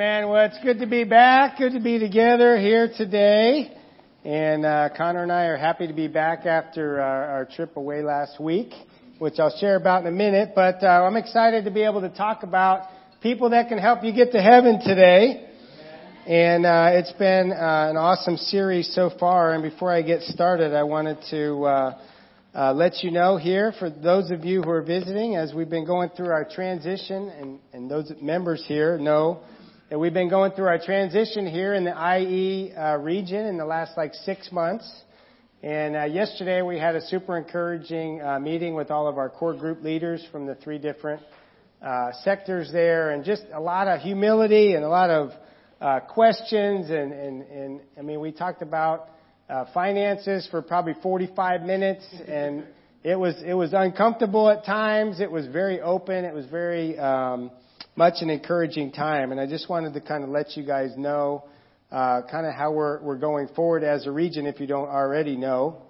Amen. Well, it's good to be back. Good to be together here today. And uh, Connor and I are happy to be back after our, our trip away last week, which I'll share about in a minute. But uh, I'm excited to be able to talk about people that can help you get to heaven today. And uh, it's been uh, an awesome series so far. And before I get started, I wanted to uh, uh, let you know here, for those of you who are visiting, as we've been going through our transition, and, and those members here know that we've been going through our transition here in the IE uh, region in the last like six months. And uh, yesterday we had a super encouraging uh, meeting with all of our core group leaders from the three different uh, sectors there, and just a lot of humility and a lot of uh, questions. And, and, and I mean, we talked about uh, finances for probably 45 minutes, and it was it was uncomfortable at times. It was very open. It was very um, much an encouraging time, and I just wanted to kind of let you guys know uh, kind of how we're we're going forward as a region. If you don't already know.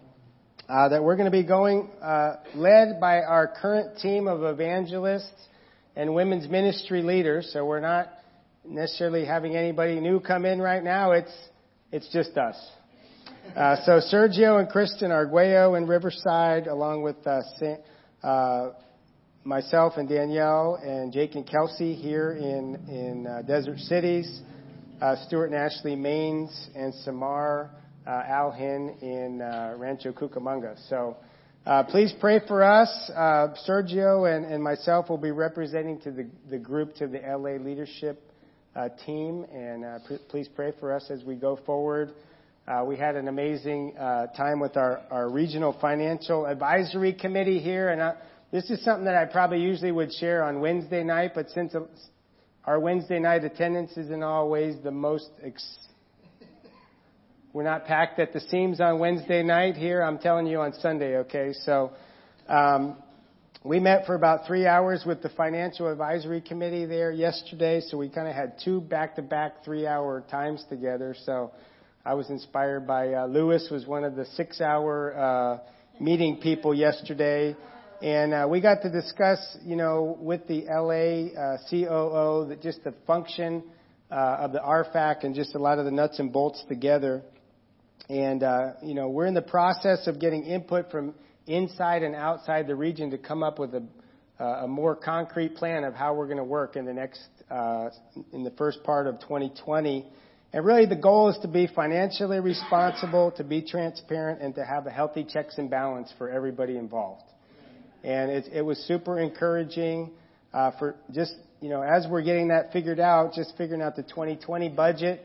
Uh, that we're going to be going uh, led by our current team of evangelists and women's ministry leaders. So we're not necessarily having anybody new come in right now. It's it's just us. Uh, so Sergio and Kristen Arguello in Riverside, along with uh, Saint uh, myself and Danielle and Jake and Kelsey here in in uh, Desert Cities. Uh, Stuart and Ashley Maines and Samar uh, Alhin in uh, Rancho Cucamonga. So uh, please pray for us. Uh, Sergio and, and myself will be representing to the, the group to the LA leadership uh, team, and please pray for us as we go forward. Uh, we had an amazing uh, time with our, our regional financial advisory committee here, and I, this is something that I probably usually would share on Wednesday night, but since our Wednesday night attendance isn't always the most, ex- we're not packed at the seams on Wednesday night here. I'm telling you on Sunday, okay? So, um, we met for about three hours with the financial advisory committee there yesterday, so we kind of had two back-to-back three-hour times together. So I was inspired by uh, Lewis was one of the six-hour uh, meeting people yesterday, and uh, we got to discuss, you know, with the LA uh, COO that just the function uh, of the RFAC and just a lot of the nuts and bolts together. And uh, you know, we're in the process of getting input from inside and outside the region to come up with a, uh, a more concrete plan of how we're going to work in the next uh, in the first part of 2020 and really the goal is to be financially responsible, to be transparent, and to have a healthy checks and balance for everybody involved. And it, it was super encouraging uh, for just, you know, as we're getting that figured out, just figuring out the 2020 budget.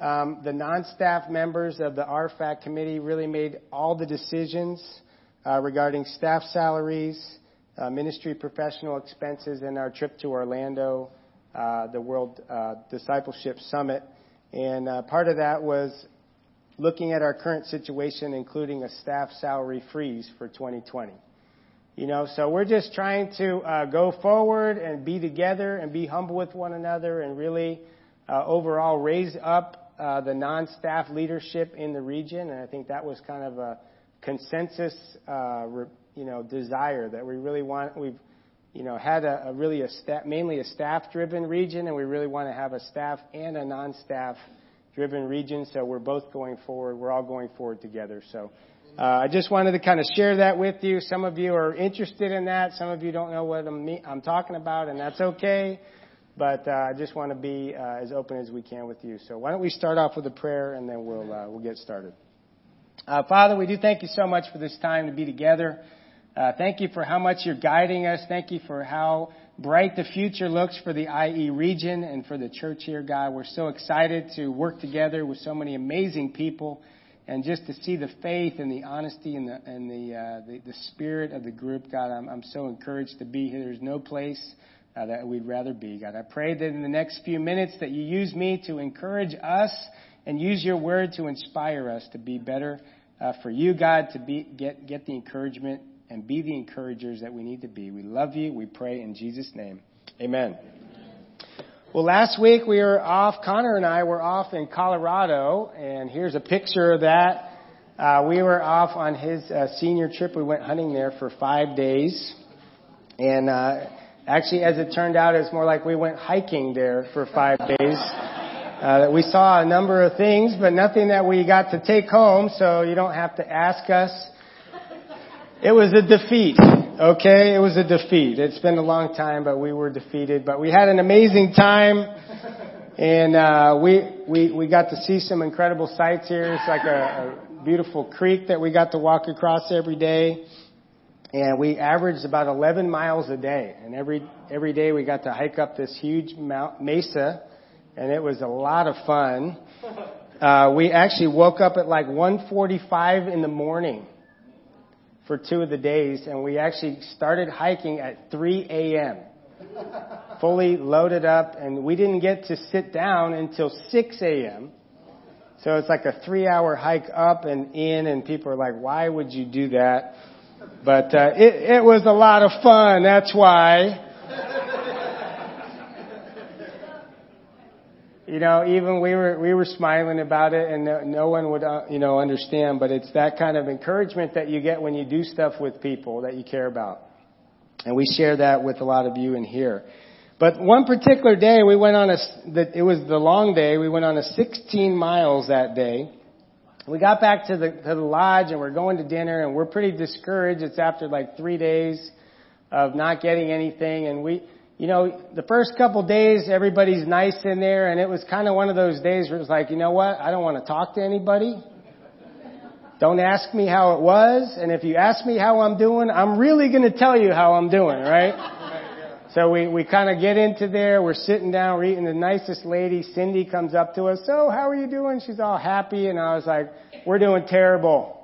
Um, the non-staff members of the RFAC committee really made all the decisions uh, regarding staff salaries, uh, ministry professional expenses, and our trip to Orlando, uh, the World uh, Discipleship Summit. And uh, part of that was looking at our current situation, including a staff salary freeze for 2020. You know, so we're just trying to uh, go forward and be together and be humble with one another and really uh, overall raise up uh, the non-staff leadership in the region. And I think that was kind of a consensus, uh, re, you know, desire that we really want. We've you know, had a, a really a staff, mainly a staff-driven region, and we really want to have a staff and a non-staff-driven region. So we're both going forward. We're all going forward together. So uh, I just wanted to kind of share that with you. Some of you are interested in that. Some of you don't know what I'm, I'm talking about, and that's okay. But uh, I just want to be uh, as open as we can with you. So why don't we start off with a prayer, and then we'll uh, we'll get started. Uh, Father, we do thank you so much for this time to be together. Uh, thank you for how much you're guiding us. Thank you for how bright the future looks for the IE region and for the church here, God. We're so excited to work together with so many amazing people and just to see the faith and the honesty and the, and the, uh, the, the, spirit of the group, God. I'm, I'm so encouraged to be here. There's no place uh, that we'd rather be, God. I pray that in the next few minutes that you use me to encourage us and use your word to inspire us to be better uh, for you, God, to be, get, get the encouragement and be the encouragers that we need to be. We love you. We pray in Jesus' name. Amen. Well, last week we were off, Connor and I were off in Colorado, and here's a picture of that. Uh, we were off on his uh, senior trip. We went hunting there for five days. And uh, actually, as it turned out, it's more like we went hiking there for five days. Uh, we saw a number of things, but nothing that we got to take home, so you don't have to ask us. It was a defeat, okay? It was a defeat. It's been a long time, but we were defeated. But we had an amazing time, and uh, we we we got to see some incredible sights here. It's like a, a beautiful creek that we got to walk across every day, and we averaged about 11 miles a day. And every every day we got to hike up this huge mount, mesa and it was a lot of fun. Uh, we actually woke up at like 1:45 in the morning for two of the days, and we actually started hiking at 3 a.m. fully loaded up, and we didn't get to sit down until 6 a.m. So it's like a three-hour hike up and in, and people are like, "Why would you do that?" But uh, it, it was a lot of fun. That's why. You know, even we were we were smiling about it, and no, no one would uh, you know understand. But it's that kind of encouragement that you get when you do stuff with people that you care about, and we share that with a lot of you in here. But one particular day, we went on a it was the long day. We went on a 16 miles that day. We got back to the to the lodge, and we're going to dinner, and we're pretty discouraged. It's after like three days of not getting anything, and we you know, the first couple days, everybody's nice in there, and it was kind of one of those days where it was like, you know what? I don't want to talk to anybody. Don't ask me how it was, and if you ask me how I'm doing, I'm really going to tell you how I'm doing, right? So we, we kind of get into there, we're sitting down, we're eating the nicest lady, Cindy comes up to us, so how are you doing? She's all happy, and I was like, we're doing terrible.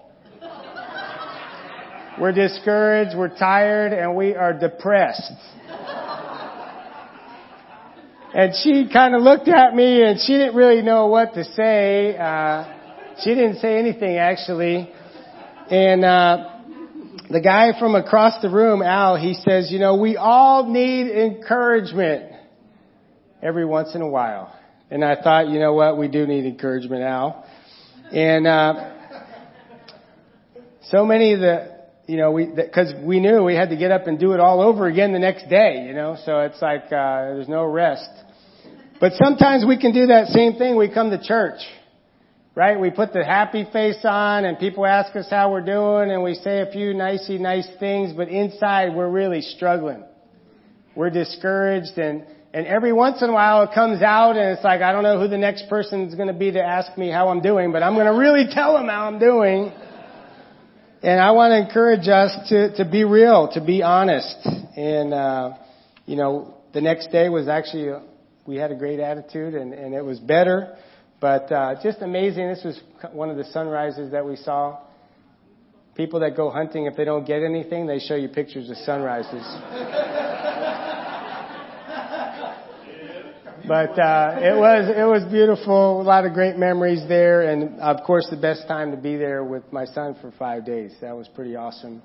We're discouraged, we're tired, and we are depressed. And she kind of looked at me and she didn't really know what to say. Uh, she didn't say anything actually. And, uh, the guy from across the room, Al, he says, you know, we all need encouragement every once in a while. And I thought, you know what, we do need encouragement, Al. And, uh, so many of the, you know, we, cause we knew we had to get up and do it all over again the next day, you know, so it's like, uh, there's no rest. But sometimes we can do that same thing. We come to church, right? We put the happy face on and people ask us how we're doing and we say a few nicey nice things, but inside we're really struggling. We're discouraged and, and every once in a while it comes out and it's like, I don't know who the next person is going to be to ask me how I'm doing, but I'm going to really tell them how I'm doing. And I want to encourage us to, to be real, to be honest. And, uh, you know, the next day was actually we had a great attitude and, and it was better. But uh, just amazing. This was one of the sunrises that we saw. People that go hunting, if they don't get anything, they show you pictures of sunrises. but uh, it was it was beautiful. A lot of great memories there, and of course, the best time to be there with my son for five days. That was pretty awesome,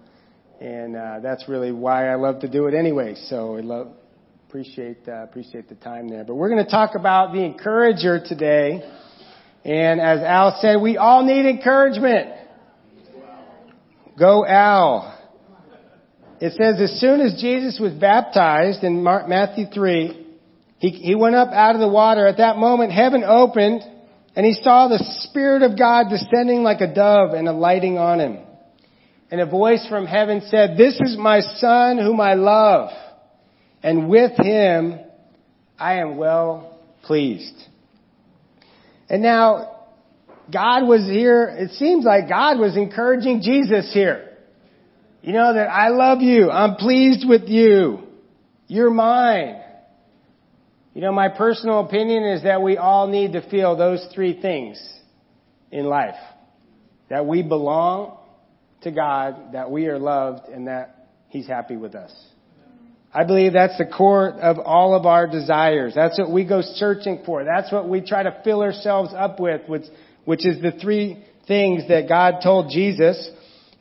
and uh, that's really why I love to do it anyway. So I love appreciate uh, appreciate the time there. But we're going to talk about the encourager today. And as Al said, we all need encouragement. Go Al. It says as soon as Jesus was baptized in Mark, Matthew 3, he, he went up out of the water. At that moment, heaven opened and he saw the Spirit of God descending like a dove and alighting on him. And a voice from heaven said, This is my son whom I love and with him I am well pleased. And now, God was here, it seems like God was encouraging Jesus here. You know that I love you, I'm pleased with you, you're mine. You know, my personal opinion is that we all need to feel those three things in life. That we belong to God, that we are loved, and that He's happy with us. I believe that's the core of all of our desires. That's what we go searching for. That's what we try to fill ourselves up with, which, which is the three things that God told Jesus.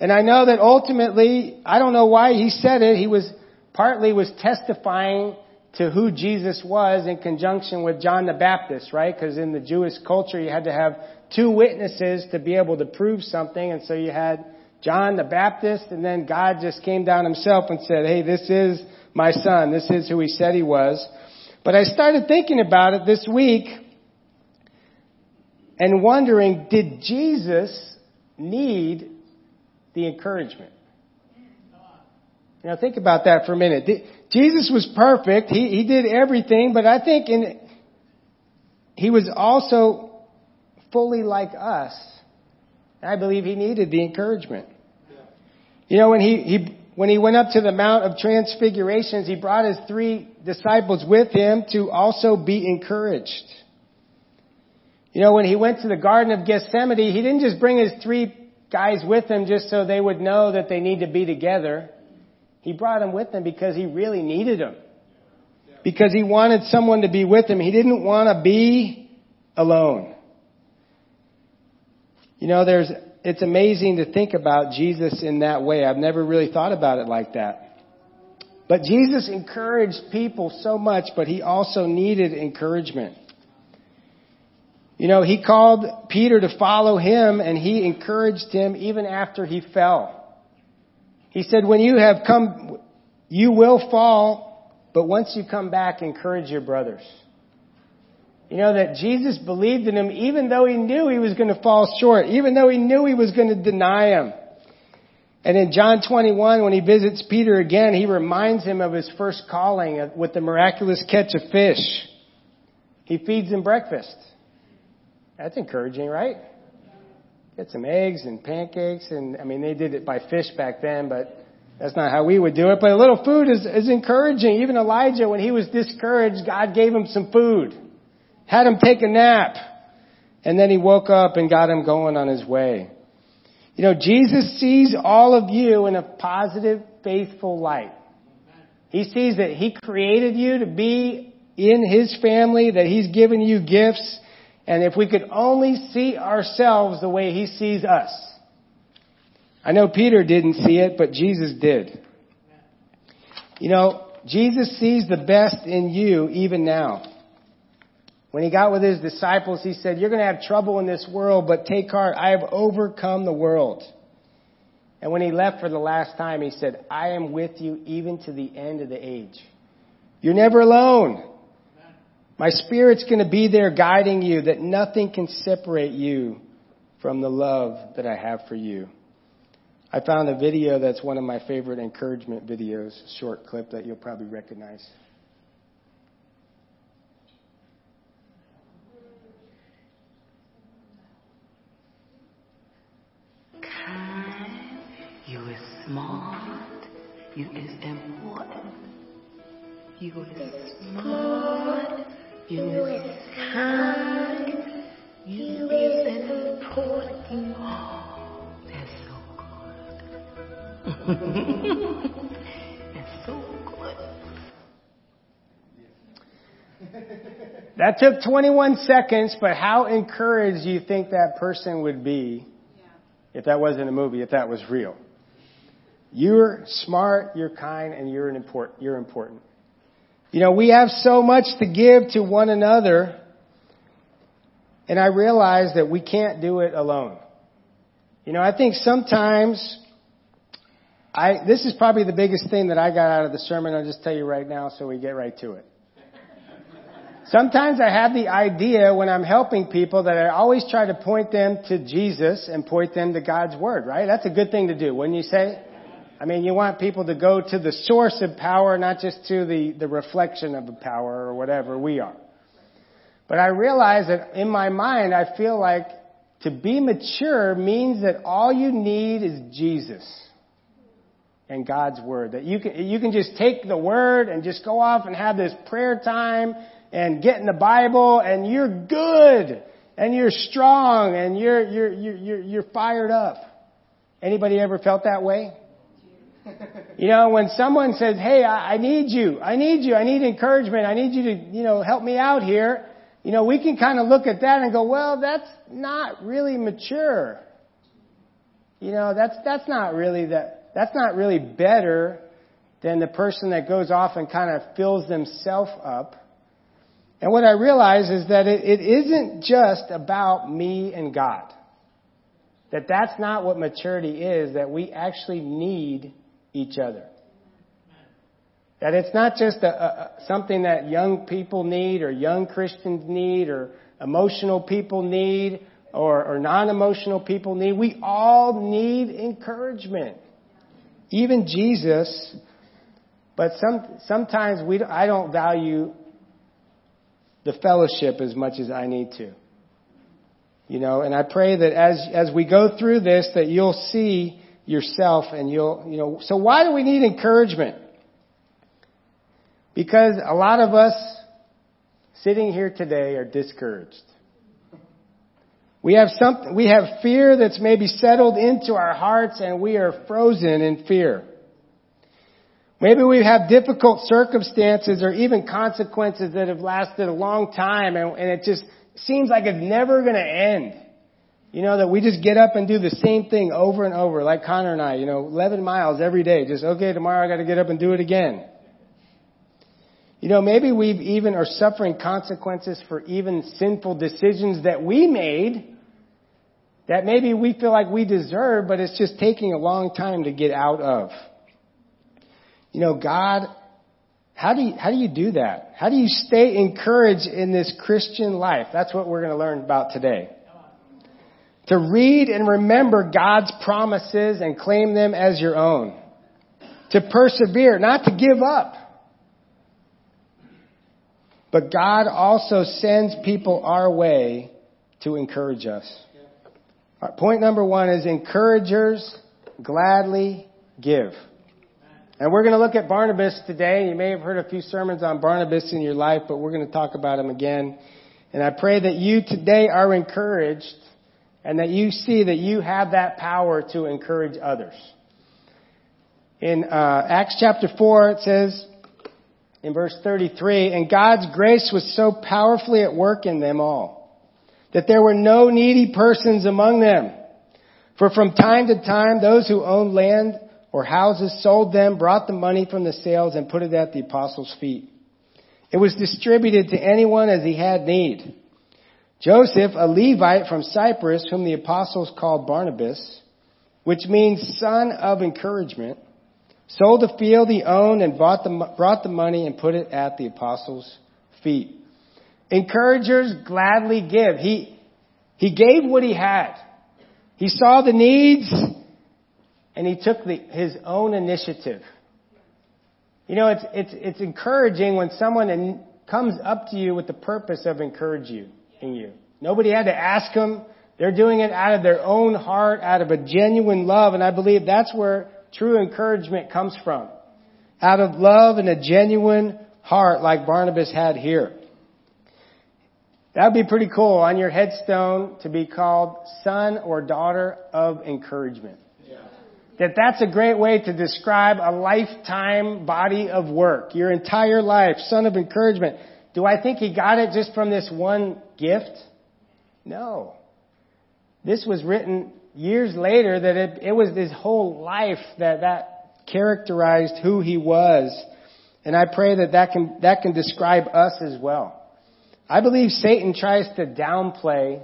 And I know that ultimately, I don't know why he said it. He was partly was testifying to who Jesus was in conjunction with John the Baptist, right? Because in the Jewish culture, you had to have two witnesses to be able to prove something. And so you had John the Baptist, and then God just came down himself and said, hey, this is my son. This is who he said he was. But I started thinking about it this week and wondering, did Jesus need the encouragement? Now think about that for a minute. Jesus was perfect. He, he did everything, but I think in, he was also fully like us. I believe he needed the encouragement. You know, when he, he, when he went up to the Mount of Transfigurations, he brought his three disciples with him to also be encouraged. You know, when he went to the Garden of Gethsemane, he didn't just bring his three guys with him just so they would know that they need to be together. He brought them with him because he really needed them. Because he wanted someone to be with him. He didn't want to be alone. You know, there's, it's amazing to think about Jesus in that way. I've never really thought about it like that. But Jesus encouraged people so much, but he also needed encouragement. You know, he called Peter to follow him and he encouraged him even after he fell. He said, when you have come, you will fall, but once you come back, encourage your brothers. You know, that Jesus believed in him even though he knew he was going to fall short, even though he knew he was going to deny him. And in John 21, when he visits Peter again, he reminds him of his first calling with the miraculous catch of fish. He feeds him breakfast. That's encouraging, right? Get some eggs and pancakes, and I mean, they did it by fish back then, but that's not how we would do it. But a little food is, is encouraging. Even Elijah, when he was discouraged, God gave him some food had him take a nap, and then he woke up and got him going on his way. You know, Jesus sees all of you in a positive, faithful light. He sees that He created you to be in His family, that He's given you gifts, and if we could only see ourselves the way He sees us. I know Peter didn't see it, but Jesus did. You know, Jesus sees the best in you even now. When he got with his disciples, he said, You're going to have trouble in this world, but take heart. I have overcome the world. And when he left for the last time, he said, I am with you even to the end of the age. You're never alone. My Spirit's going to be there guiding you, that nothing can separate you from the love that I have for you. I found a video that's one of my favorite encouragement videos, short clip that you'll probably recognize. You is important. You is smart. You is kind. You is important. Oh, that's so good. that's so good. That took 21 seconds, but how encouraged do you think that person would be if that wasn't a movie, if that was real? You're smart, you're kind, and you're, an important, you're important. You know, we have so much to give to one another, and I realize that we can't do it alone. You know, I think sometimes I, this is probably the biggest thing that I got out of the sermon. I'll just tell you right now so we get right to it. Sometimes I have the idea when I'm helping people that I always try to point them to Jesus and point them to God's Word, right? That's a good thing to do, wouldn't you say? I mean, you want people to go to the source of power, not just to the, the reflection of the power or whatever we are. But I realize that in my mind, I feel like to be mature means that all you need is Jesus and God's Word. That you can, you can just take the Word and just go off and have this prayer time and get in the Bible and you're good and you're strong and you're, you're, you're, you're fired up. Anybody ever felt that way? You know, when someone says, hey, I, I need you, I need you, I need encouragement, I need you to, you know, help me out here, you know, we can kind of look at that and go, well, that's not really mature. You know, that's, that's not really that, that's not really better than the person that goes off and kind of fills themselves up. And what I realize is that it, it isn't just about me and God. That that's not what maturity is, that we actually need each other. That it's not just a, a, something that young people need or young Christians need or emotional people need or, or non-emotional people need. We all need encouragement. Even Jesus. But some, sometimes we, I don't value the fellowship as much as I need to. You know, and I pray that as, as we go through this, that you'll see yourself and you'll, you know, so why do we need encouragement? Because a lot of us sitting here today are discouraged. We have some, we have fear that's maybe settled into our hearts and we are frozen in fear. Maybe we have difficult circumstances or even consequences that have lasted a long time and, and it just seems like it's never going to end. You know, that we just get up and do the same thing over and over, like Connor and I, you know, 11 miles every day. Just, okay, tomorrow I got to get up and do it again. You know, maybe we've even are suffering consequences for even sinful decisions that we made that maybe we feel like we deserve, but it's just taking a long time to get out of. You know, God, how do you, how do you do that? How do you stay encouraged in this Christian life? That's what we're going to learn about today. To read and remember God's promises and claim them as your own. To persevere, not to give up. But God also sends people our way to encourage us. Right, point number one is encouragers gladly give. And we're going to look at Barnabas today. You may have heard a few sermons on Barnabas in your life, but we're going to talk about him again. And I pray that you today are encouraged and that you see that you have that power to encourage others. In uh, Acts chapter 4, it says, in verse 33, and God's grace was so powerfully at work in them all, that there were no needy persons among them. For from time to time, those who owned land or houses sold them, brought the money from the sales, and put it at the apostles' feet. It was distributed to anyone as he had need. Joseph, a Levite from Cyprus, whom the apostles called Barnabas, which means son of encouragement, sold a field he owned and bought the, brought the money and put it at the apostles' feet. Encouragers gladly give. He, he gave what he had. He saw the needs and he took the, his own initiative. You know, it's, it's, it's encouraging when someone comes up to you with the purpose of encouraging you. Nobody had to ask them. They're doing it out of their own heart, out of a genuine love, and I believe that's where true encouragement comes from. Out of love and a genuine heart like Barnabas had here. That would be pretty cool on your headstone to be called son or daughter of encouragement that that's a great way to describe a lifetime body of work. Your entire life, son of encouragement. Do I think he got it just from this one gift? No. This was written years later that it, it was his whole life that that characterized who he was. And I pray that that can, that can describe us as well. I believe Satan tries to downplay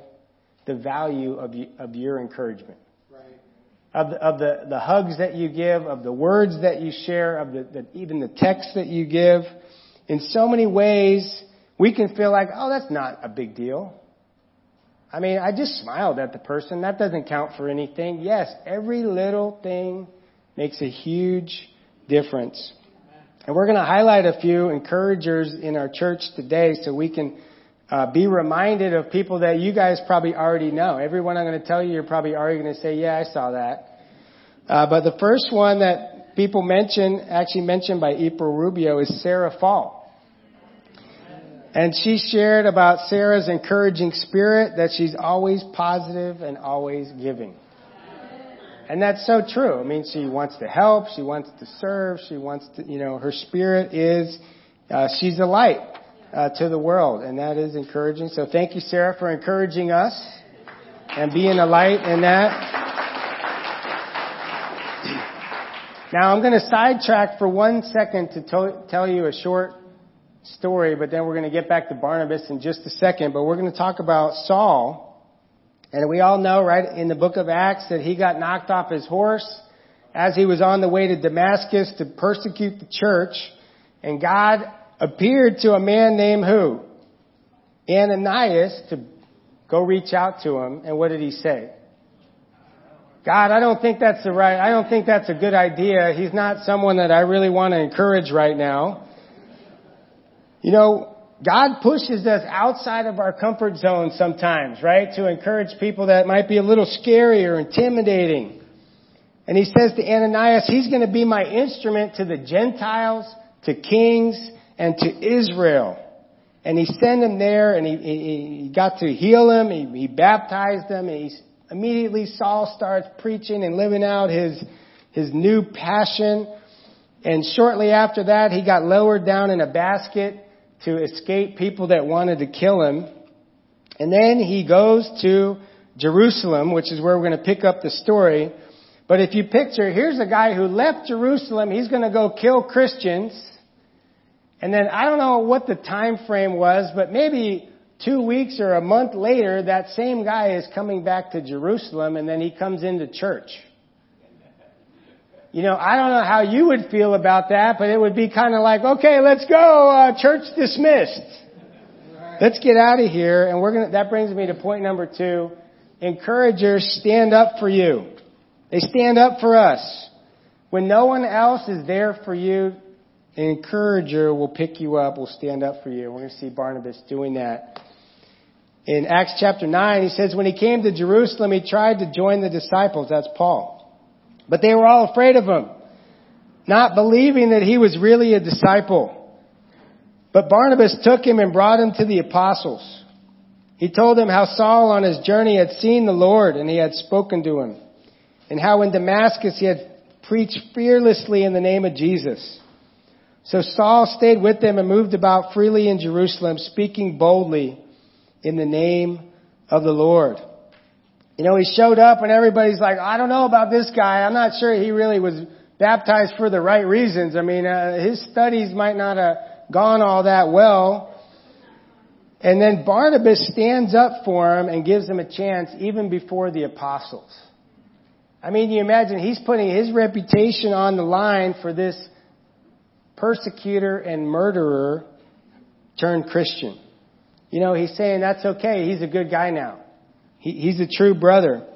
the value of, of your encouragement of the, of the, the hugs that you give, of the words that you share, of the, the, even the text that you give. In so many ways, we can feel like, oh, that's not a big deal. I mean, I just smiled at the person. That doesn't count for anything. Yes, every little thing makes a huge difference. And we're going to highlight a few encouragers in our church today so we can uh, be reminded of people that you guys probably already know. Everyone I'm going to tell you, you're probably already going to say, yeah, I saw that. Uh, but the first one that people mention, actually mentioned by April Rubio, is Sarah Fall. And she shared about Sarah's encouraging spirit, that she's always positive and always giving. And that's so true. I mean, she wants to help, she wants to serve, she wants to, you know, her spirit is, uh, she's a light uh, to the world, and that is encouraging. So thank you, Sarah, for encouraging us and being a light in that. Now I'm going to sidetrack for one second to to- tell you a short story, but then we're going to get back to Barnabas in just a second. But we're going to talk about Saul. And we all know, right, in the book of Acts that he got knocked off his horse as he was on the way to Damascus to persecute the church. And God appeared to a man named who? Ananias to go reach out to him. And what did he say? God, I don't think that's the right, I don't think that's a good idea. He's not someone that I really want to encourage right now. You know, God pushes us outside of our comfort zone sometimes, right? To encourage people that might be a little scary or intimidating. And he says to Ananias, he's going to be my instrument to the Gentiles, to kings, and to Israel. And he sent him there and he, he, got to heal him. He, he baptized them. And he, immediately Saul starts preaching and living out his, his new passion. And shortly after that, he got lowered down in a basket to escape people that wanted to kill him. And then he goes to Jerusalem, which is where we're going to pick up the story. But if you picture, here's a guy who left Jerusalem. He's going to go kill Christians. And then I don't know what the time frame was, but maybe two weeks or a month later, that same guy is coming back to Jerusalem and then he comes into church. You know, I don't know how you would feel about that, but it would be kind of like, okay, let's go, uh, church dismissed. Let's get out of here. And we're gonna, that brings me to point number two. Encouragers stand up for you. They stand up for us. When no one else is there for you, an encourager will pick you up, will stand up for you. We're going to see Barnabas doing that. In Acts chapter 9, he says, when he came to Jerusalem, he tried to join the disciples. That's Paul. But they were all afraid of him, not believing that he was really a disciple. But Barnabas took him and brought him to the apostles. He told them how Saul on his journey had seen the Lord and he had spoken to him, and how in Damascus he had preached fearlessly in the name of Jesus. So Saul stayed with them and moved about freely in Jerusalem, speaking boldly in the name of the Lord. You know, he showed up and everybody's like, I don't know about this guy. I'm not sure he really was baptized for the right reasons. I mean, uh, his studies might not have gone all that well. And then Barnabas stands up for him and gives him a chance even before the apostles. I mean, you imagine he's putting his reputation on the line for this persecutor and murderer turned Christian. You know, he's saying that's okay. He's a good guy now. He, he's a true brother.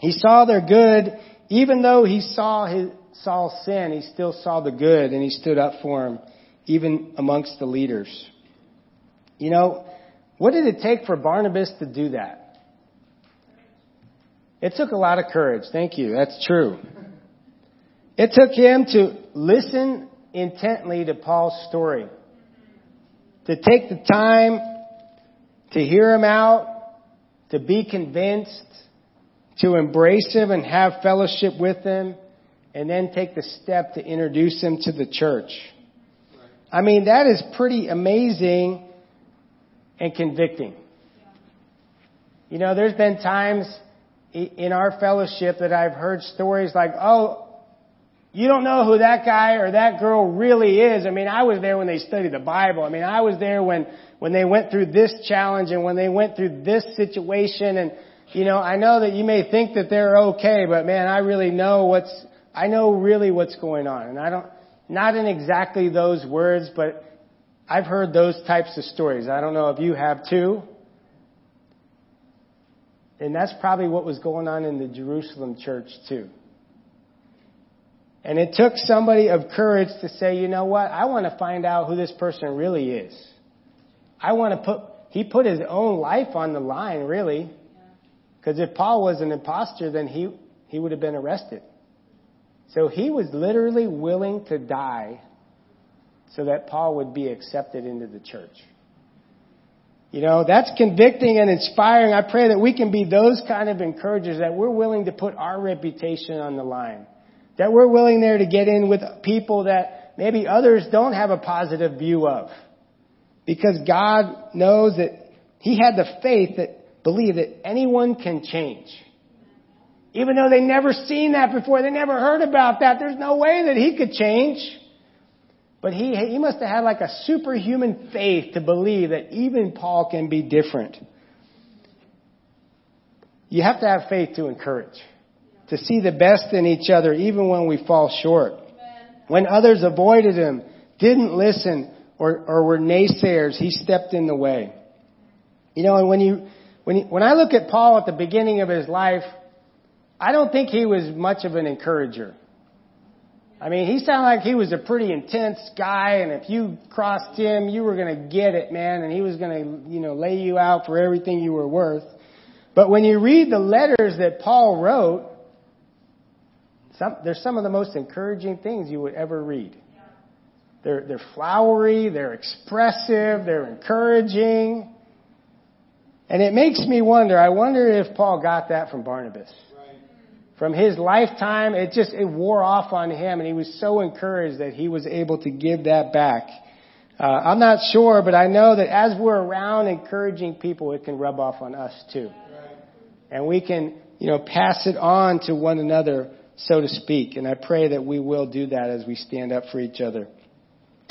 He saw their good, even though he saw his, Saul's sin, he still saw the good and he stood up for him, even amongst the leaders. You know, what did it take for Barnabas to do that? It took a lot of courage. Thank you. That's true. It took him to listen intently to Paul's story. To take the time to hear him out, to be convinced, to embrace him and have fellowship with him, and then take the step to introduce him to the church. I mean, that is pretty amazing and convicting. You know, there's been times in our fellowship that I've heard stories like, oh, you don't know who that guy or that girl really is. I mean, I was there when they studied the Bible. I mean, I was there when, when they went through this challenge and when they went through this situation. And, you know, I know that you may think that they're okay, but man, I really know what's, I know really what's going on. And I don't, not in exactly those words, but I've heard those types of stories. I don't know if you have too. And that's probably what was going on in the Jerusalem church too. And it took somebody of courage to say, you know what? I want to find out who this person really is. I want to put, he put his own life on the line, really. Because if Paul was an impostor, then he, he would have been arrested. So he was literally willing to die so that Paul would be accepted into the church. You know, that's convicting and inspiring. I pray that we can be those kind of encouragers that we're willing to put our reputation on the line. That we're willing there to get in with people that maybe others don't have a positive view of. Because God knows that He had the faith that believed that anyone can change. Even though they never seen that before, they never heard about that, there's no way that He could change. But he, he must have had like a superhuman faith to believe that even Paul can be different. You have to have faith to encourage to see the best in each other even when we fall short. When others avoided him, didn't listen or, or were naysayers, he stepped in the way. You know, and when you, when, you, when I look at Paul at the beginning of his life, I don't think he was much of an encourager. I mean, he sounded like he was a pretty intense guy, and if you crossed him, you were going to get it, man, and he was going to, you know, lay you out for everything you were worth. But when you read the letters that Paul wrote, some, they're some of the most encouraging things you would ever read. They're, they're flowery, they're expressive, they're encouraging. And it makes me wonder, I wonder if Paul got that from Barnabas from his lifetime, it just, it wore off on him and he was so encouraged that he was able to give that back. Uh, I'm not sure, but I know that as we're around encouraging people, it can rub off on us too. And we can, you know, pass it on to one another, so to speak. And I pray that we will do that as we stand up for each other.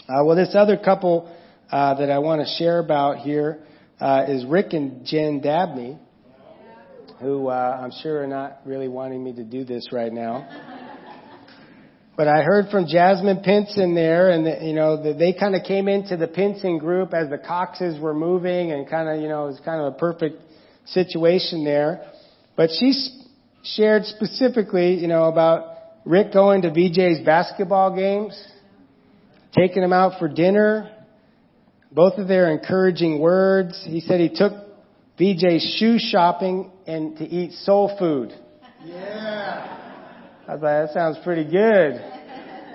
Uh, well, this other couple uh, that I want to share about here uh, is Rick and Jen Dabney who uh, I'm sure are not really wanting me to do this right now. but I heard from Jasmine Pinson there, and the, you know the, they kind of came into the Pinson group as the Coxes were moving, and kind of you know it was kind of a perfect situation there. But she shared specifically, you know, about Rick going to VJ's basketball games, taking him out for dinner, both of their encouraging words. He said he took VJ shoe shopping and to eat soul food. Yeah. I was like, that sounds pretty good.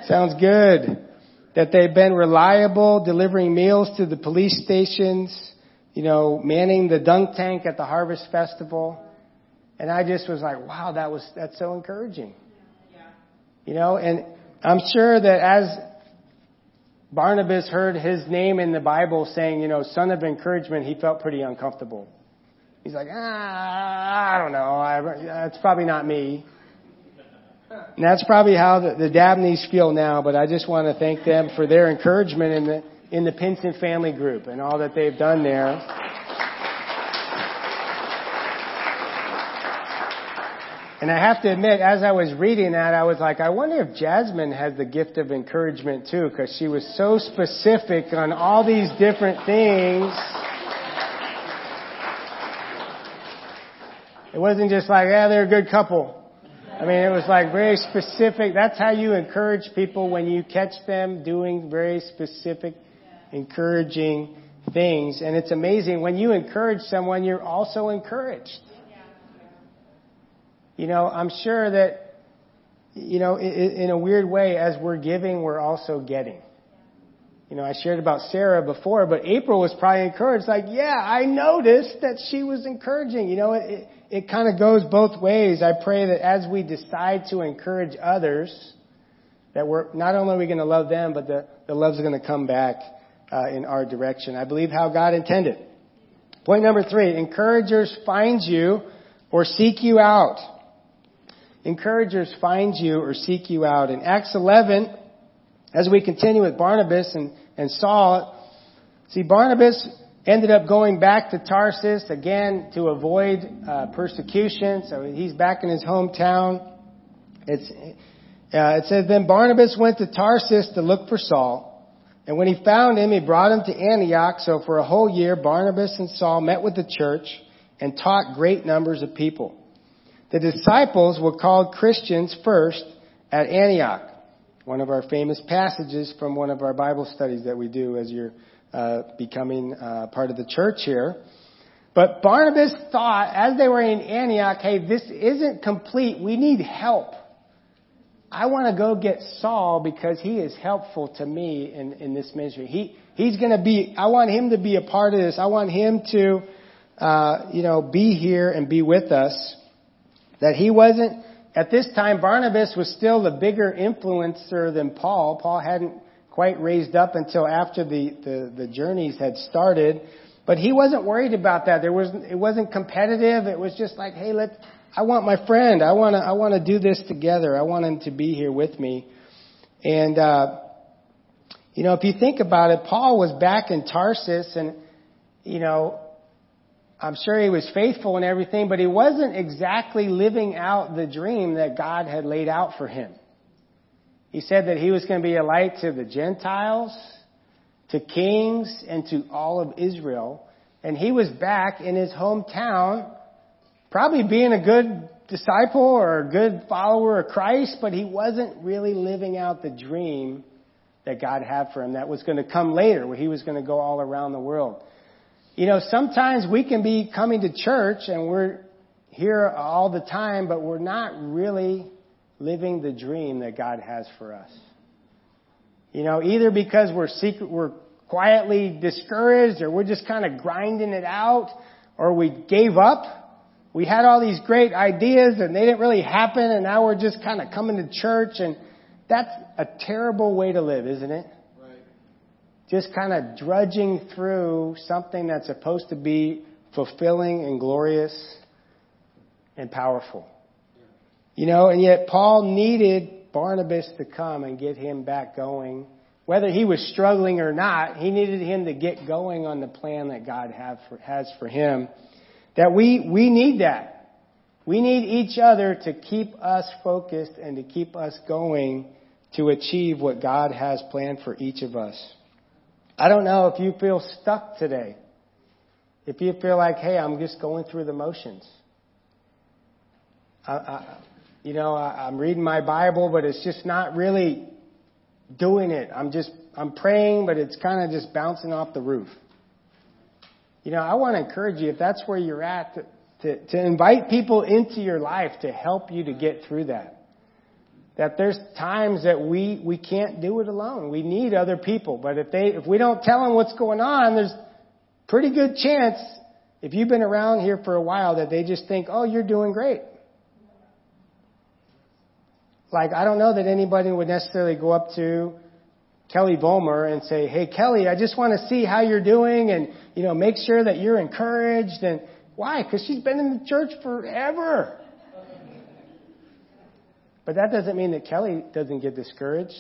Sounds good. That they've been reliable, delivering meals to the police stations, you know, manning the dunk tank at the Harvest Festival. And I just was like, wow, that was, that's so encouraging. Yeah. You know, and I'm sure that as Barnabas heard his name in the Bible saying, you know, son of encouragement, he felt pretty uncomfortable. He's like, ah, I don't know. I, that's probably not me. And that's probably how the, the Dabneys feel now, but I just want to thank them for their encouragement in the, in the Pinson family group and all that they've done there. And I have to admit, as I was reading that, I was like, I wonder if Jasmine has the gift of encouragement too, because she was so specific on all these different things. It wasn't just like, yeah, they're a good couple. I mean, it was like very specific. That's how you encourage people when you catch them doing very specific, encouraging things. And it's amazing. When you encourage someone, you're also encouraged. You know, I'm sure that, you know, in a weird way, as we're giving, we're also getting. You know, I shared about Sarah before, but April was probably encouraged. Like, yeah, I noticed that she was encouraging. You know, it, it kind of goes both ways. I pray that as we decide to encourage others, that we're not only are we going to love them, but the, the love's going to come back uh, in our direction. I believe how God intended. Point number three: encouragers find you or seek you out. Encouragers find you or seek you out. In Acts 11, as we continue with Barnabas and, and Saul, see Barnabas ended up going back to Tarsus again to avoid uh, persecution. So he's back in his hometown. It's, uh, it says, Then Barnabas went to Tarsus to look for Saul. And when he found him, he brought him to Antioch. So for a whole year, Barnabas and Saul met with the church and taught great numbers of people. The disciples were called Christians first at Antioch. One of our famous passages from one of our Bible studies that we do as you're uh, becoming uh, part of the church here. But Barnabas thought, as they were in Antioch, hey, this isn't complete. We need help. I want to go get Saul because he is helpful to me in, in this ministry. He, he's going to be, I want him to be a part of this. I want him to, uh, you know, be here and be with us. That he wasn't, at this time, Barnabas was still the bigger influencer than Paul. Paul hadn't quite raised up until after the, the, the journeys had started. But he wasn't worried about that. There was it wasn't competitive. It was just like, hey, let I want my friend. I want to I want to do this together. I want him to be here with me. And uh, you know, if you think about it, Paul was back in Tarsus, and you know, I'm sure he was faithful and everything, but he wasn't exactly living out the dream that God had laid out for him. He said that he was going to be a light to the Gentiles, to kings, and to all of Israel. And he was back in his hometown, probably being a good disciple or a good follower of Christ, but he wasn't really living out the dream that God had for him that was going to come later, where he was going to go all around the world. You know, sometimes we can be coming to church and we're here all the time, but we're not really living the dream that God has for us. You know, either because we're secret, we're quietly discouraged or we're just kind of grinding it out or we gave up. We had all these great ideas and they didn't really happen and now we're just kind of coming to church and that's a terrible way to live, isn't it? Just kind of drudging through something that's supposed to be fulfilling and glorious and powerful. You know, and yet Paul needed Barnabas to come and get him back going whether he was struggling or not, he needed him to get going on the plan that God for, has for him. That we, we need that. We need each other to keep us focused and to keep us going to achieve what God has planned for each of us. I don't know if you feel stuck today. If you feel like, hey, I'm just going through the motions. I, I, you know, I, I'm reading my Bible, but it's just not really doing it. I'm just, I'm praying, but it's kind of just bouncing off the roof. You know, I want to encourage you, if that's where you're at, to, to, to invite people into your life to help you to get through that. That there's times that we, we can't do it alone. We need other people. But if they, if we don't tell them what's going on, there's pretty good chance, if you've been around here for a while, that they just think, oh, you're doing great. Like, I don't know that anybody would necessarily go up to Kelly Vollmer and say, Hey, Kelly, I just want to see how you're doing and, you know, make sure that you're encouraged. And why? Because she's been in the church forever. But that doesn't mean that Kelly doesn't get discouraged,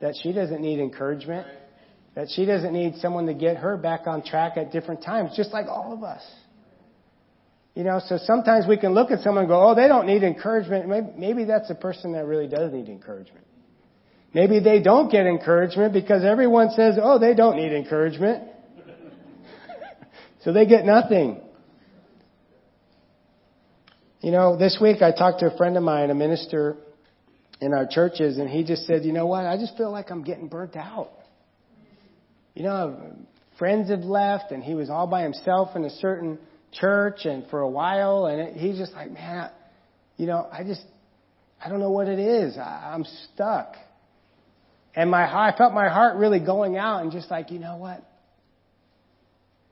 that she doesn't need encouragement, that she doesn't need someone to get her back on track at different times, just like all of us. You know, so sometimes we can look at someone and go, oh, they don't need encouragement. Maybe, maybe that's a person that really does need encouragement. Maybe they don't get encouragement because everyone says, oh, they don't need encouragement. so they get nothing. You know, this week I talked to a friend of mine, a minister in our churches, and he just said, you know what, I just feel like I'm getting burnt out. You know, friends have left and he was all by himself in a certain church and for a while, and it, he's just like, man, you know, I just, I don't know what it is. I, I'm stuck. And my I felt my heart really going out and just like, you know what?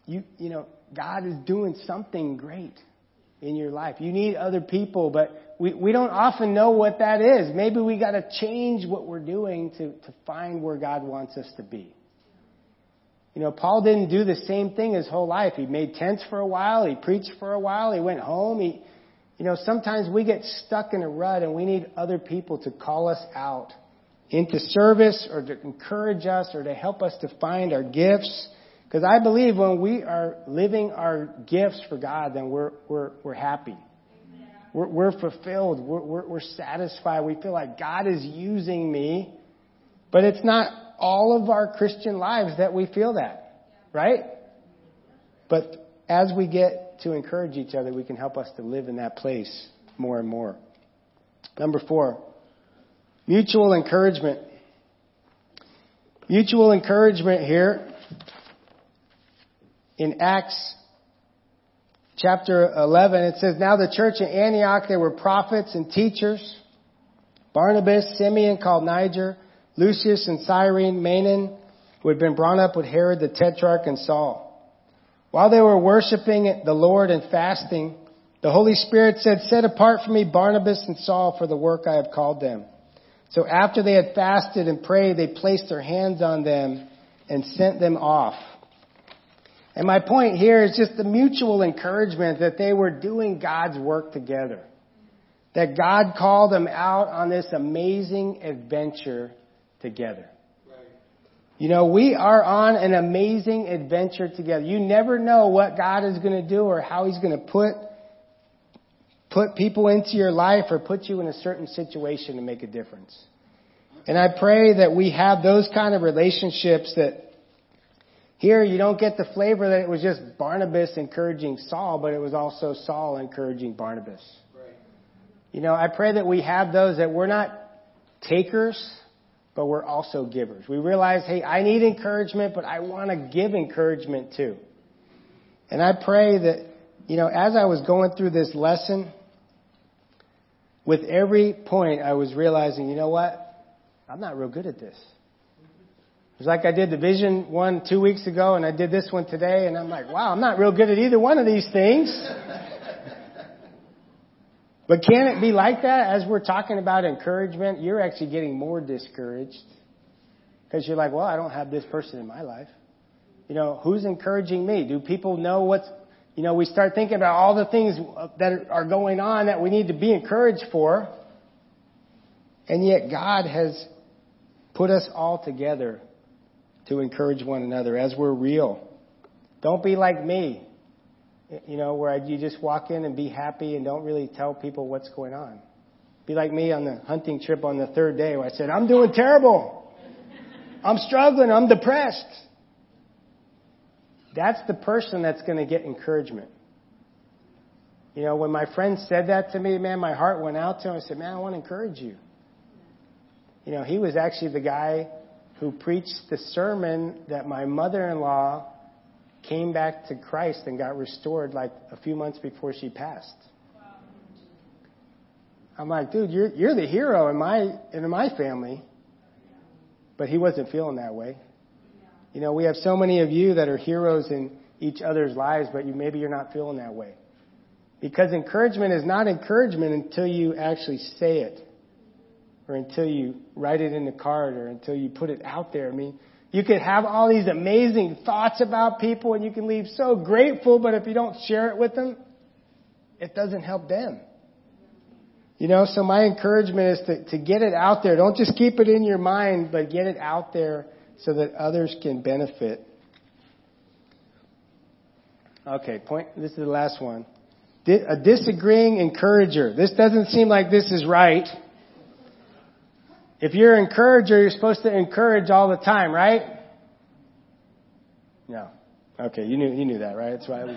You, you know, God is doing something great in your life. You need other people, but we, we don't often know what that is. Maybe we got to change what we're doing to, to find where God wants us to be. You know, Paul didn't do the same thing his whole life. He made tents for a while. He preached for a while. He went home. He, you know, sometimes we get stuck in a rut and we need other people to call us out into service or to encourage us or to help us to find our gifts. Because I believe when we are living our gifts for God, then we're, we're, we're happy. We're, we're fulfilled. We're, we're, we're satisfied. We feel like God is using me. But it's not all of our Christian lives that we feel that, right? But as we get to encourage each other, we can help us to live in that place more and more. Number four, mutual encouragement. Mutual encouragement here in Acts chapter 11, it says, Now the church in Antioch, there were prophets and teachers. Barnabas, Simeon called Niger, Lucius and Cyrene, Manaen, who had been brought up with Herod the Tetrarch and Saul. While they were worshiping the Lord and fasting, the Holy Spirit said, Set apart for me Barnabas and Saul for the work I have called them. So after they had fasted and prayed, they placed their hands on them and sent them off. And my point here is just the mutual encouragement that they were doing God's work together. That God called them out on this amazing adventure together. You know, we are on an amazing adventure together. You never know what God is going to do or how He's going to put, put people into your life or put you in a certain situation to make a difference. And I pray that we have those kind of relationships that here you don't get the flavor that it was just Barnabas encouraging Saul, but it was also Saul encouraging Barnabas. Right. You know, I pray that we have those that we're not takers, but we're also givers. We realize, hey, I need encouragement, but I want to give encouragement too. And I pray that, you know, as I was going through this lesson, with every point I was realizing, you know what? I'm not real good at this. It's like I did the vision one two weeks ago and I did this one today and I'm like, wow, I'm not real good at either one of these things. but can it be like that as we're talking about encouragement? You're actually getting more discouraged because you're like, well, I don't have this person in my life. You know, who's encouraging me? Do people know what's, you know, we start thinking about all the things that are going on that we need to be encouraged for. And yet God has put us all together to encourage one another as we're real. Don't be like me, you know, where you just walk in and be happy and don't really tell people what's going on. Be like me on the hunting trip on the third day where I said, I'm doing terrible. I'm struggling. I'm depressed. That's the person that's going to get encouragement. You know, when my friend said that to me, man, my heart went out to him. I said, man, I want to encourage you. You know, he was actually the guy who preached the sermon that my mother-in-law came back to Christ and got restored like a few months before she passed. I'm like, dude, you're you're the hero in my in my family. But he wasn't feeling that way. You know, we have so many of you that are heroes in each other's lives, but you maybe you're not feeling that way. Because encouragement is not encouragement until you actually say it or until you write it in the card or until you put it out there. I mean, you could have all these amazing thoughts about people and you can leave so grateful, but if you don't share it with them, it doesn't help them. You know, so my encouragement is to, to get it out there. Don't just keep it in your mind, but get it out there so that others can benefit. Okay, point, this is the last one. A disagreeing encourager. This doesn't seem like this is right. If you're an encourager, you're supposed to encourage all the time, right? No. Okay, you knew you knew that, right? That's why I was.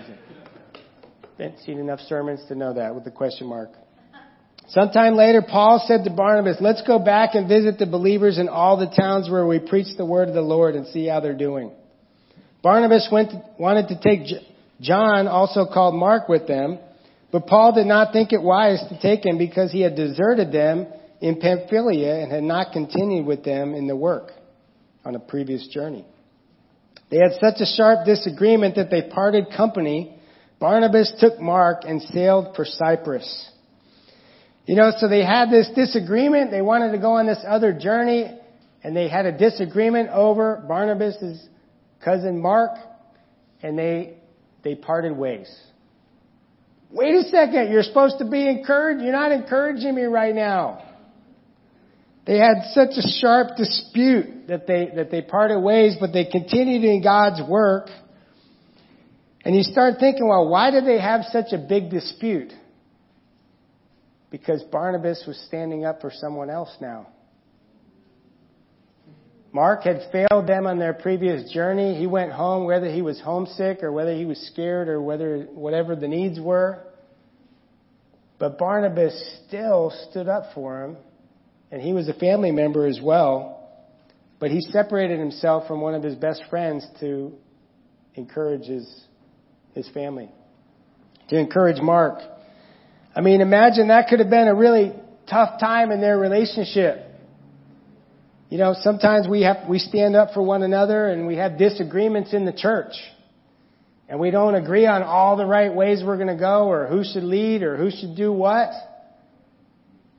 Didn't seen enough sermons to know that with the question mark. Sometime later, Paul said to Barnabas, "Let's go back and visit the believers in all the towns where we preach the word of the Lord and see how they're doing." Barnabas went to, wanted to take John, also called Mark, with them, but Paul did not think it wise to take him because he had deserted them in Pamphylia and had not continued with them in the work on a previous journey. They had such a sharp disagreement that they parted company. Barnabas took Mark and sailed for Cyprus. You know, so they had this disagreement. They wanted to go on this other journey, and they had a disagreement over Barnabas' cousin Mark, and they they parted ways. Wait a second, you're supposed to be encouraged. You're not encouraging me right now. They had such a sharp dispute that they, that they parted ways, but they continued in God's work. And you start thinking, well, why did they have such a big dispute? Because Barnabas was standing up for someone else now. Mark had failed them on their previous journey. He went home whether he was homesick or whether he was scared or whether whatever the needs were. But Barnabas still stood up for him and he was a family member as well. But he separated himself from one of his best friends to encourage his, his family, to encourage Mark. I mean, imagine that could have been a really tough time in their relationship. You know, sometimes we have, we stand up for one another and we have disagreements in the church. And we don't agree on all the right ways we're going to go or who should lead or who should do what.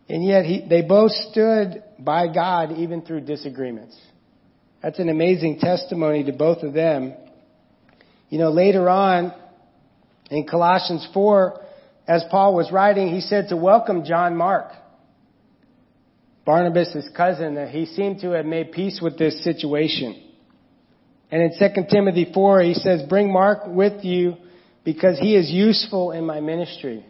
And yet he, they both stood by God even through disagreements. That's an amazing testimony to both of them. You know, later on in Colossians 4, as Paul was writing, he said to welcome John Mark, Barnabas' cousin, that he seemed to have made peace with this situation. And in 2 Timothy 4, he says, bring Mark with you because he is useful in my ministry.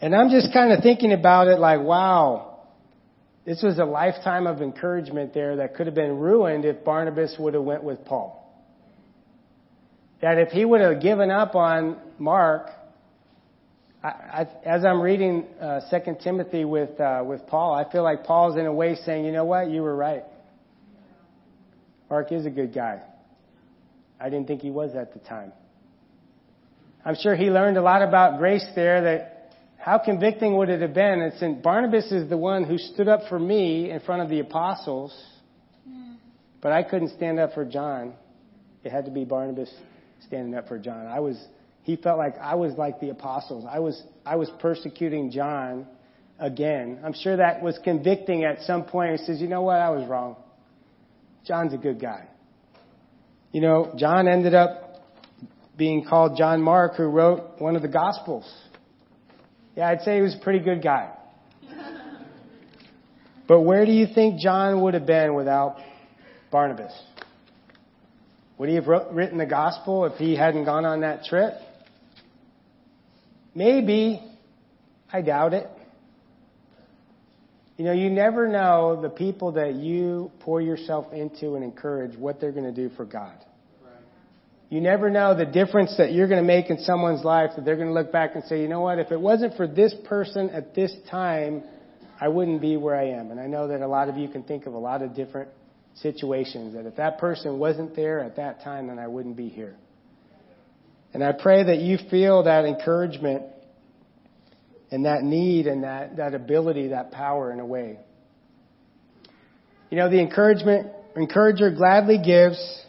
And I'm just kind of thinking about it like, wow, This was a lifetime of encouragement there that could have been ruined if Barnabas would have went with Paul. That if he would have given up on Mark, I, I, as I'm reading uh, Second Timothy with uh, with Paul, I feel like Paul's in a way saying, "You know what? You were right. Mark is a good guy. I didn't think he was at the time. I'm sure he learned a lot about grace there. That how convicting would it have been? And since Barnabas is the one who stood up for me in front of the apostles, but I couldn't stand up for John. It had to be Barnabas standing up for John. I was he felt like I was like the apostles. I was, I was persecuting John again. I'm sure that was convicting at some point. He says, you know what? I was wrong. John's a good guy. You know, John ended up being called John Mark, who wrote one of the Gospels. Yeah, I'd say he was a pretty good guy. but where do you think John would have been without Barnabas? Would he have written the Gospel if he hadn't gone on that trip? Maybe. I doubt it. You know, you never know the people that you pour yourself into and encourage what they're going to do for God. You never know the difference that you're going to make in someone's life that they're going to look back and say, you know what, if it wasn't for this person at this time, I wouldn't be where I am. And I know that a lot of you can think of a lot of different situations that if that person wasn't there at that time, then I wouldn't be here. And I pray that you feel that encouragement and that need and that, that ability, that power in a way. You know, the encouragement, encourager gladly gives.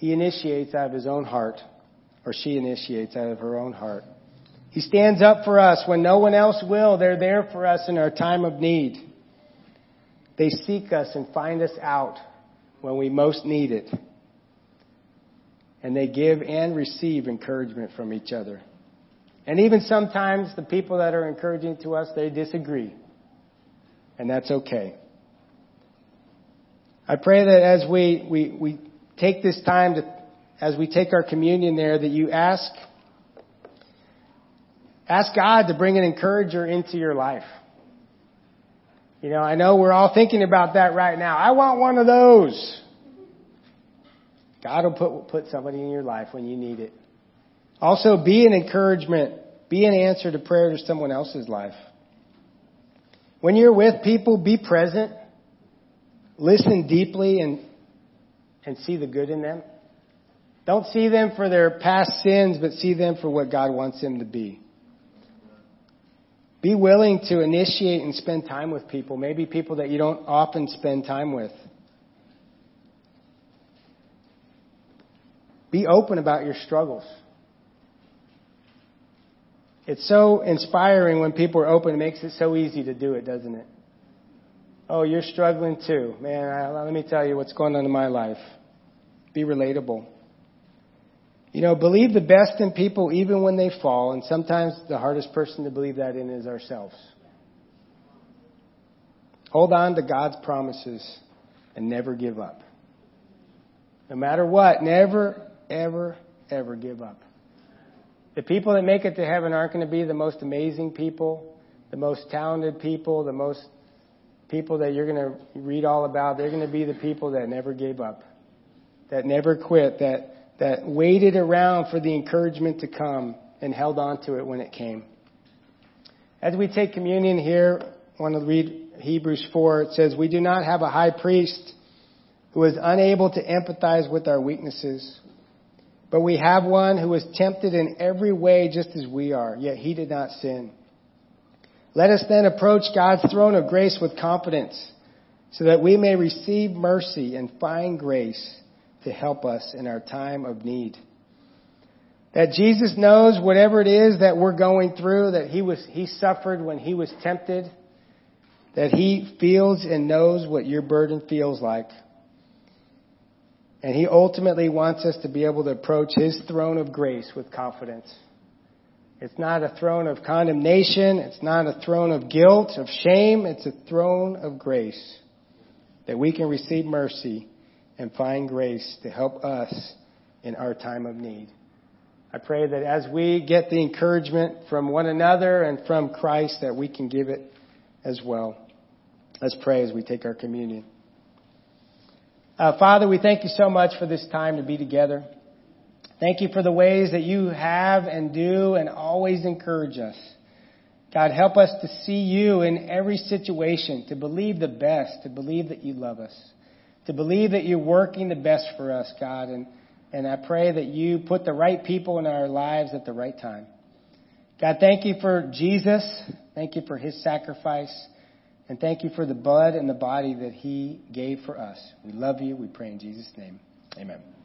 He initiates out of his own heart, or she initiates out of her own heart. He stands up for us when no one else will. They're there for us in our time of need. They seek us and find us out when we most need it and they give and receive encouragement from each other. And even sometimes the people that are encouraging to us, they disagree. And that's okay. I pray that as we, we, we take this time to, as we take our communion there, that you ask, ask God to bring an encourager into your life. You know, I know we're all thinking about that right now. I want one of those. God will put, put somebody in your life when you need it. Also, be an encouragement. Be an answer to prayer to someone else's life. When you're with people, be present. Listen deeply and, and see the good in them. Don't see them for their past sins, but see them for what God wants them to be. Be willing to initiate and spend time with people, maybe people that you don't often spend time with. Be open about your struggles. It's so inspiring when people are open. It makes it so easy to do it, doesn't it? Oh, you're struggling too. Man, I, let me tell you what's going on in my life. Be relatable. You know, believe the best in people even when they fall, and sometimes the hardest person to believe that in is ourselves. Hold on to God's promises and never give up. No matter what, never ever, ever give up. The people that make it to heaven aren't going to be the most amazing people, the most talented people, the most people that you're going to read all about. They're going to be the people that never gave up, that never quit, that, that waited around for the encouragement to come and held on to it when it came. As we take communion here, I want to read Hebrews 4. It says, We do not have a high priest who is unable to empathize with our weaknesses but we have one who was tempted in every way just as we are, yet he did not sin. Let us then approach God's throne of grace with confidence so that we may receive mercy and find grace to help us in our time of need. That Jesus knows whatever it is that we're going through, that he was, he suffered when he was tempted, that he feels and knows what your burden feels like. And He ultimately wants us to be able to approach His throne of grace with confidence. It's not a throne of condemnation. It's not a throne of guilt, of shame. It's a throne of grace that we can receive mercy and find grace to help us in our time of need. I pray that as we get the encouragement from one another and from Christ that we can give it as well. Let's pray as we take our communion. Uh, Father, we thank you so much for this time to be together. Thank you for the ways that you have and do and always encourage us. God, help us to see you in every situation, to believe the best, to believe that you love us, to believe that you're working the best for us, God. And, and I pray that you put the right people in our lives at the right time. God, thank you for Jesus. Thank you for his sacrifice. And thank you for the blood and the body that he gave for us. We love you. We pray in Jesus' name. Amen.